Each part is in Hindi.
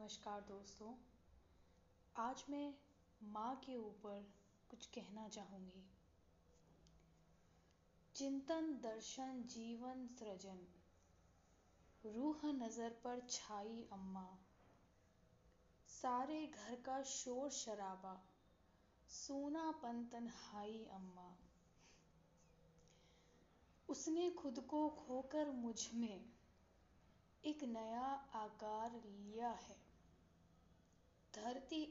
नमस्कार दोस्तों। आज मैं माँ के ऊपर कुछ कहना चाहूँगी। चिंतन, दर्शन, जीवन, सृजन। रूह नज़र पर छाई अम्मा। सारे घर का शोर शराबा। सोना सोनापन तन्हाई अम्मा। उसने खुद को खोकर मुझमें एक नया आकार लिया है।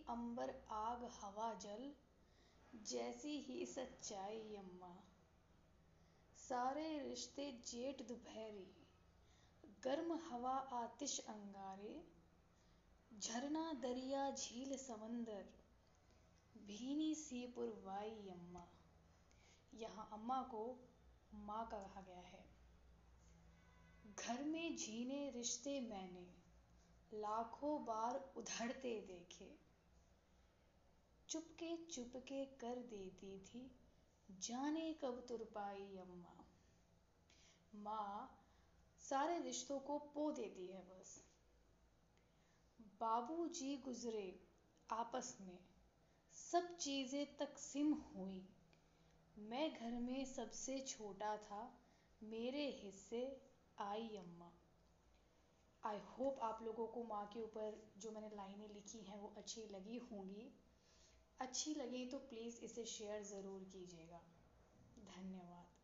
अंबर आग हवा जल, जैसी ही सच्चाई अम्मा सारे रिश्ते जेठ दोपहरी, गर्म हवा आतिश अंगारे, झरना दरिया झील समंदर, भीनी सी पुरवाई अम्मा यहाँ अम्मा को माँ कहा गया है, घर में झीने रिश्ते मैंने, लाखों बार उधड़ते देखे चुपके चुपके कर देती थी। जाने कब तुरपाई अम्मा। माँ सारे रिश्तों को पो देती है बस। बाबूजी गुजरे आपस में। सब चीज़ें तकसीम हुई। मैं घर में सबसे छोटा था। मेरे हिस्से आई अम्मा। आई होप आप लोगों को माँ के ऊपर जो मैंने लाइनें लिखी हैं वो अच्छी लगी होंगी। अच्छी लगी तो प्लीज़ इसे शेयर ज़रूर कीजिएगा। धन्यवाद।